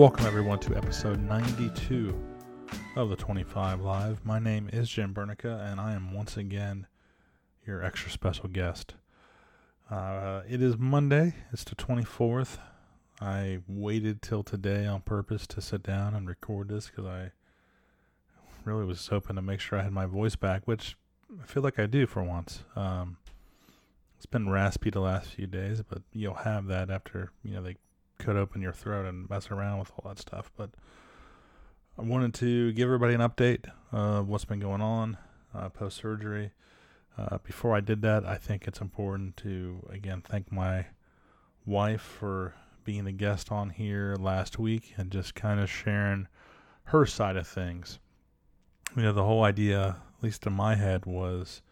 Welcome, everyone, to episode 92 of the 25 Live. My name is Jim Burneka, and I am once again your extra special guest. Uh, it is Monday, it's the 24th. I waited till today on purpose to sit down and record this because I really was hoping to make sure I had my voice back, which I feel like I do for once. Um, it's been raspy the last few days, but you'll have that after you know they cut open your throat and mess around with all that stuff. But I wanted to give everybody an update of what's been going on uh, post surgery. Uh, before I did that, I think it's important to again thank my wife for being a guest on here last week and just kind of sharing her side of things. You know, the whole idea, at least in my head, was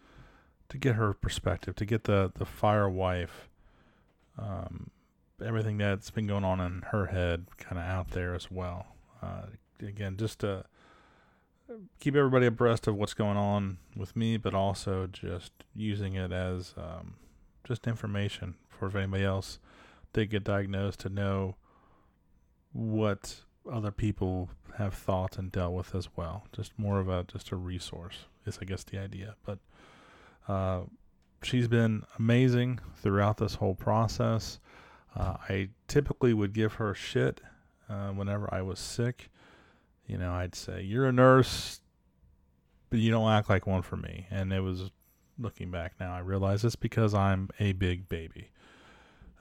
to get her perspective, to get the the fire wife, um, everything that's been going on in her head, kind of out there as well. Uh, again, just to keep everybody abreast of what's going on with me, but also just using it as um, just information for if anybody else did get diagnosed to know what other people have thought and dealt with as well. Just more of a just a resource is I guess the idea. But uh, she's been amazing throughout this whole process. Uh, I typically would give her shit uh, whenever I was sick. You know, I'd say, You're a nurse, but you don't act like one for me. And it was looking back now, I realize it's because I'm a big baby.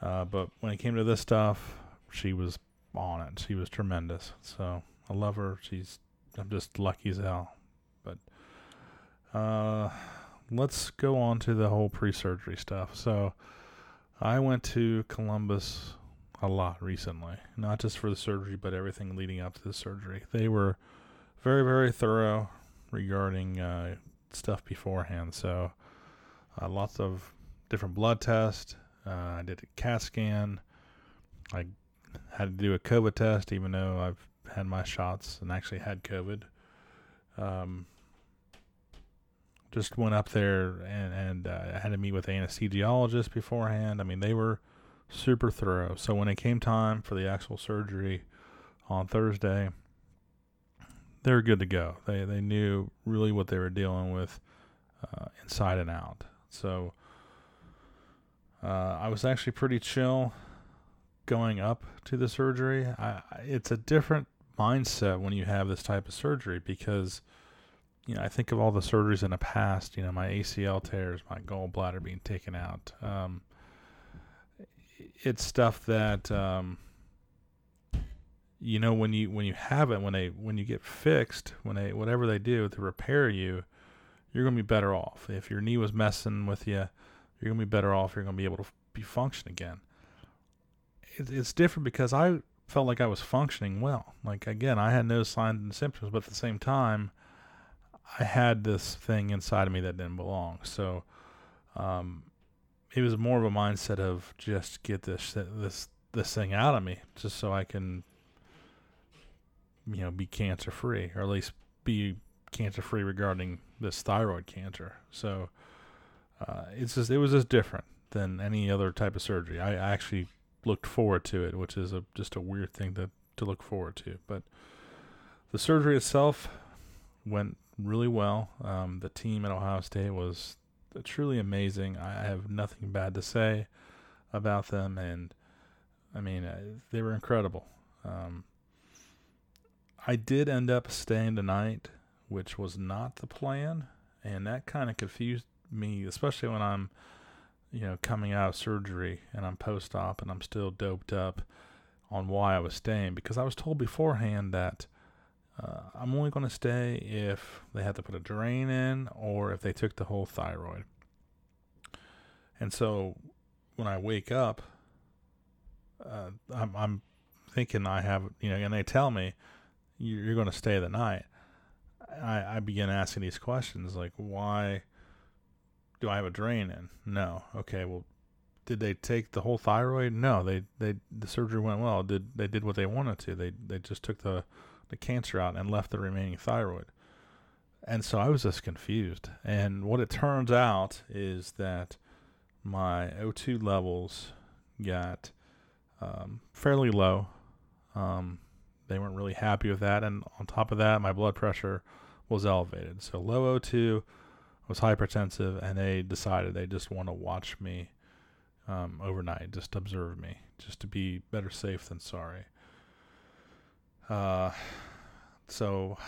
Uh, but when it came to this stuff, she was on it. She was tremendous. So I love her. She's, I'm just lucky as hell. But, uh, let's go on to the whole pre-surgery stuff. So I went to Columbus a lot recently, not just for the surgery, but everything leading up to the surgery. They were very, very thorough regarding uh, stuff beforehand. So uh, lots of different blood tests. Uh, I did a CAT scan. I had to do a COVID test, even though I've had my shots and actually had COVID. Um, just went up there and and uh, had to meet with anesthesiologist beforehand. I mean, they were super thorough. So when it came time for the actual surgery on Thursday, they were good to go. They they knew really what they were dealing with uh, inside and out. So uh, I was actually pretty chill going up to the surgery. I, it's a different mindset when you have this type of surgery because you know, I think of all the surgeries in the past, you know, my ACL tears, my gallbladder being taken out. Um, it's stuff that, um, you know, when you when you have it, when they when you get fixed, when they whatever they do to repair you, you're gonna be better off. If your knee was messing with you, you're gonna be better off. You're gonna be able to be function again. It, it's different because I felt like I was functioning well. Like again, I had no signs and symptoms, but at the same time I had this thing inside of me that didn't belong. So um, it was more of a mindset of just get this this this thing out of me, just so I can you know be cancer free, or at least be cancer free regarding this thyroid cancer. So uh, it's just it was just different than any other type of surgery. I, I actually looked forward to it, which is a just a weird thing to to look forward to. But the surgery itself went really well. Um, the team at Ohio State was truly amazing. I have nothing bad to say about them, and I mean uh, they were incredible. Um, I did end up staying tonight, which was not the plan, and that kind of confused me, especially when I'm, you know, coming out of surgery and I'm post-op and I'm still doped up on why I was staying because I was told beforehand that uh, I'm only going to stay if they have to put a drain in or if they took the whole thyroid. And so when I wake up, uh, I'm, I'm thinking I have, you know, and they tell me you're going to stay the night. I, I begin asking these questions like, why do I have a drain in? No. Okay. Well, did they take the whole thyroid? No. They they the surgery went well. Did they did what they wanted to? They they just took the the cancer out and left the remaining thyroid. And so I was just confused. And what it turns out is that my O2 levels got um, fairly low. Um, they weren't really happy with that. And on top of that, my blood pressure was elevated. So low O2 was hypertensive, and they decided they just want to watch me um, overnight, just observe me, just to be better safe than sorry. Uh, so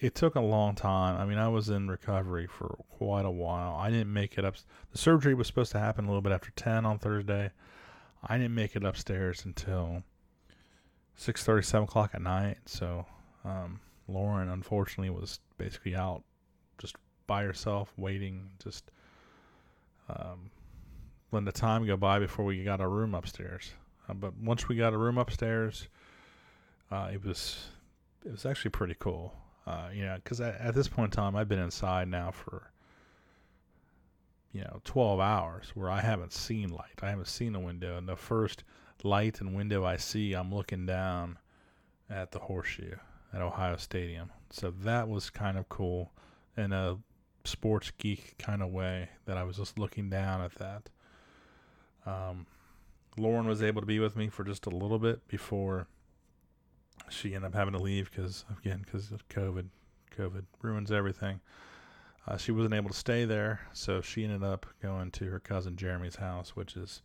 it took a long time. I mean, I was in recovery for quite a while. I didn't make it up. The surgery was supposed to happen a little bit after 10 on Thursday. I didn't make it upstairs until 6:30, 7 o'clock at night. So um, Lauren, unfortunately, was basically out just by herself, waiting, just um, letting the time go by before we got a room upstairs. Uh, but once we got a room upstairs, uh, it was it was actually pretty cool. Uh, you know, because at, at, this point in time, I've been inside now for you know 12 hours where I haven't seen light. I haven't seen a window, and the first light and window I see, I'm looking down at the horseshoe at Ohio Stadium. So that was kind of cool in a sports geek kind of way that I was just looking down at that. Um, Lauren was able to be with me for just a little bit before she ended up having to leave because again because of COVID. COVID ruins everything. Uh, she wasn't able to stay there, so she ended up going to her cousin Jeremy's house, which is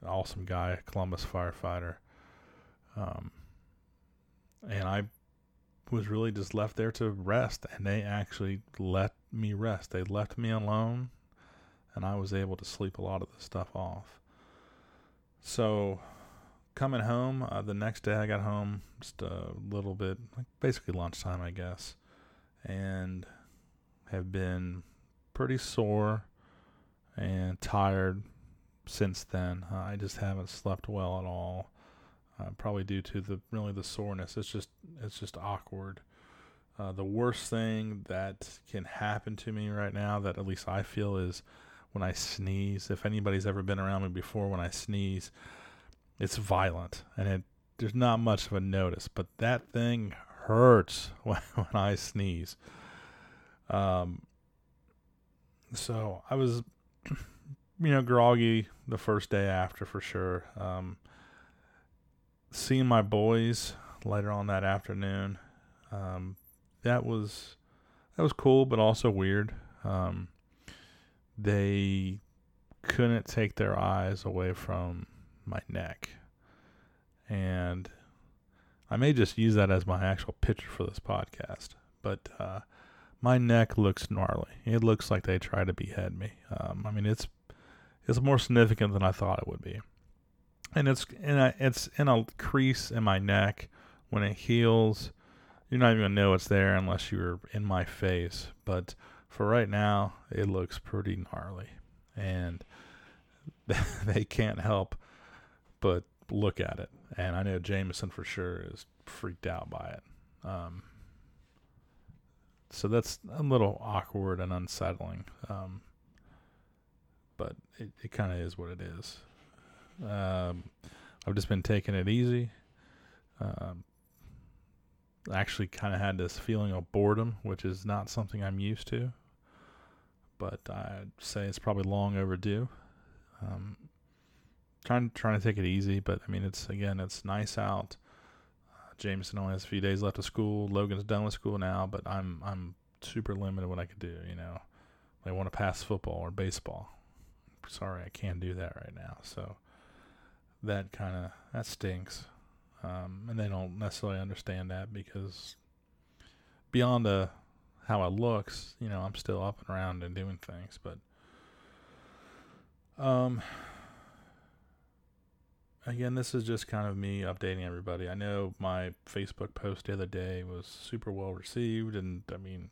an awesome guy, Columbus firefighter. Um, and I was really just left there to rest, and they actually let me rest. They left me alone, and I was able to sleep a lot of the stuff off. So coming home, uh, the next day I got home just a little bit, like basically lunchtime, I guess, and have been pretty sore and tired since then. Uh, I just haven't slept well at all. Uh, probably due to the really the soreness. It's just it's just awkward. Uh, the worst thing that can happen to me right now, that at least I feel, is when I sneeze. If anybody's ever been around me before, when I sneeze, it's violent and it there's not much of a notice, but that thing hurts when, when I sneeze. Um, so I was, you know, groggy the first day after for sure. Um, seeing my boys later on that afternoon, um, that was that was cool, but also weird. Um, they couldn't take their eyes away from my neck. And I may just use that as my actual picture for this podcast. But uh, my neck looks gnarly. It looks like they try to behead me. Um, I mean, it's it's more significant than I thought it would be. And it's in a, it's in a crease in my neck. When it heals, you're not even gonna know it's there unless you're in my face. But for right now, it looks pretty gnarly, and they can't help but look at it. And I know Jameson for sure is freaked out by it. Um, so that's a little awkward and unsettling. Um, but it, it kind of is what it is. Um, I've just been taking it easy. Um, actually kind of had this feeling of boredom, which is not something I'm used to. But I'd say it's probably long overdue. Um, trying trying to take it easy, but I mean it's again it's nice out. Uh, Jameson only has a few days left of school. Logan's done with school now, but I'm I'm super limited what I could do. You know, I want to pass football or baseball. Sorry, I can't do that right now. So that kind of that stinks, um, and they don't necessarily understand that because beyond the how it looks, you know, I'm still up and around and doing things, but um again, this is just kind of me updating everybody. I know my Facebook post the other day was super well received, and I mean,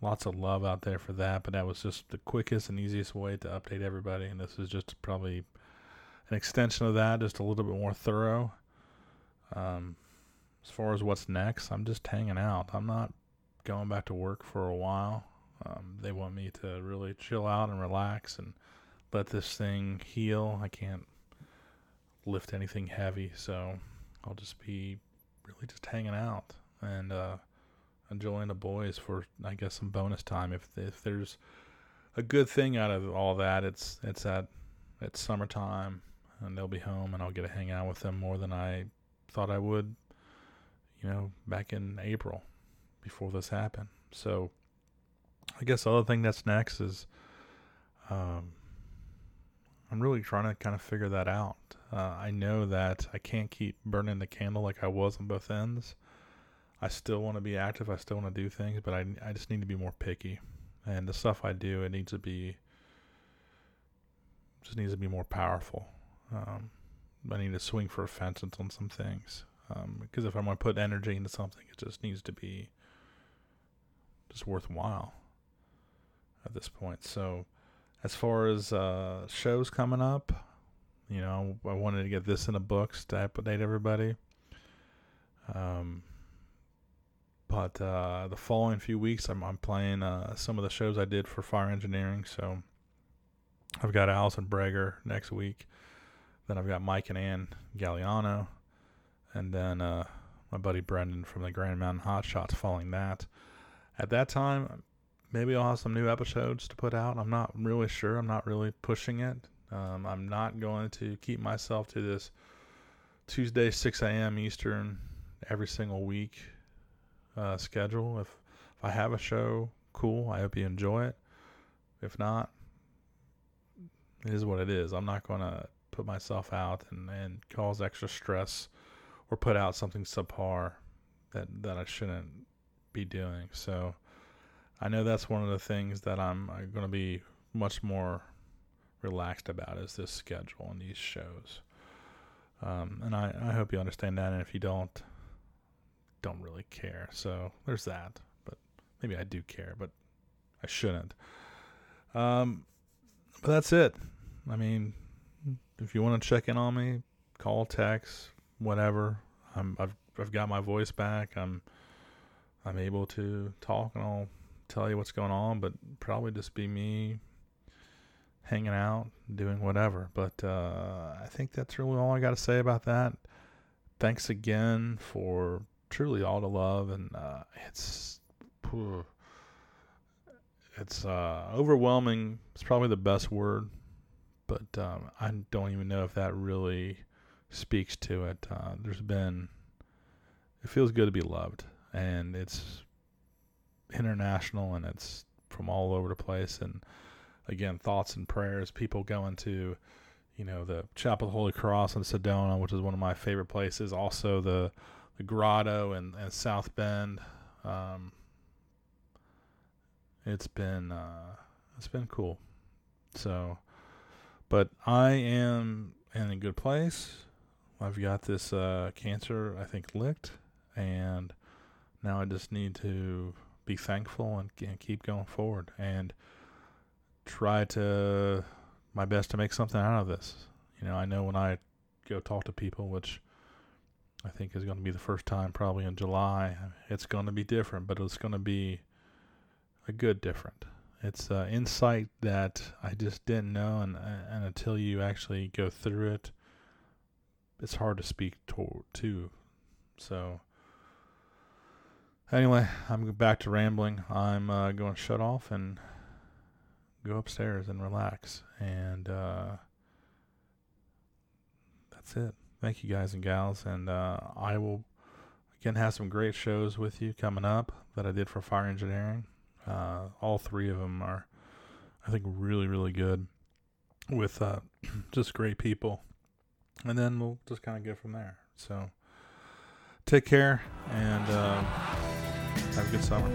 lots of love out there for that. But that was just the quickest and easiest way to update everybody, and this is just probably an extension of that, just a little bit more thorough. Um, as far as what's next, I'm just hanging out. I'm not going back to work for a while. Um, they want me to really chill out and relax and let this thing heal. I can't lift anything heavy, so I'll just be really just hanging out and uh, enjoying the boys for I guess some bonus time. If if there's a good thing out of all that, it's it's that it's summertime and they'll be home and I'll get to hang out with them more than I thought I would you know, back in April before this happened. So I guess the other thing that's next is um, I'm really trying to kind of figure that out. Uh, I know that I can't keep burning the candle like I was on both ends. I still want to be active. I still want to do things, but I, I just need to be more picky. And the stuff I do, it needs to be just needs to be more powerful. Um, I need to swing for a fence on some things um, because if I'm going to put energy into something, it just needs to be just worthwhile at this point. So, as far as uh, shows coming up, you know, I wanted to get this in the books to update everybody. Um, but uh, the following few weeks, I'm, I'm playing uh, some of the shows I did for fire engineering. So I've got Allison Breger next week. Then I've got Mike and Ann Galliano. And then uh, my buddy Brendan from the Granite Mountain Hot Shots following that. At that time, maybe I'll have some new episodes to put out. I'm not really sure. I'm not really pushing it. Um, I'm not going to keep myself to this Tuesday, 6 a.m. Eastern every single week uh, schedule. If if I have a show, cool. I hope you enjoy it. If not, it is what it is. I'm not going to put myself out and, and cause extra stress or put out something subpar that that I shouldn't be doing. So I know that's one of the things that I'm, I'm going to be much more relaxed about is this schedule and these shows. Um, and I, I hope you understand that. And if you don't, don't really care. So there's that. But maybe I do care, but I shouldn't. Um, but that's it. I mean, if you want to check in on me, call, text, whatever. I'm, I've I've got my voice back. I'm I'm able to talk, and I'll tell you what's going on. But probably just be me hanging out, doing whatever. But uh, I think that's really all I got to say about that. Thanks again for truly all the love, and uh, it's it's uh, overwhelming. It's probably the best word, but um, I don't even know if that really speaks to it. Uh, there's been it feels good to be loved, and it's international, and it's from all over the place, and again, thoughts and prayers. People going to you know the Chapel of the Holy Cross in Sedona, which is one of my favorite places. Also the the grotto and, and South Bend. Um, it's been uh, it's been cool. So, but I am in a good place. I've got this uh, cancer, I think, licked, and now I just need to be thankful and, and keep going forward and try to my best to make something out of this. You know, I know when I go talk to people, which I think is going to be the first time probably in July. It's going to be different, but it's going to be a good different. It's uh, insight that I just didn't know, and and until you actually go through it, it's hard to speak to. to. So anyway, I'm back to rambling. I'm uh, going to shut off and go upstairs and relax, and uh, that's it thank you guys and gals. And uh, I will again have some great shows with you coming up that I did for fire engineering. Uh, all three of them are, I think, really, really good with uh, just great people. And then we'll just kind of go from there. So take care and uh, have a good summer.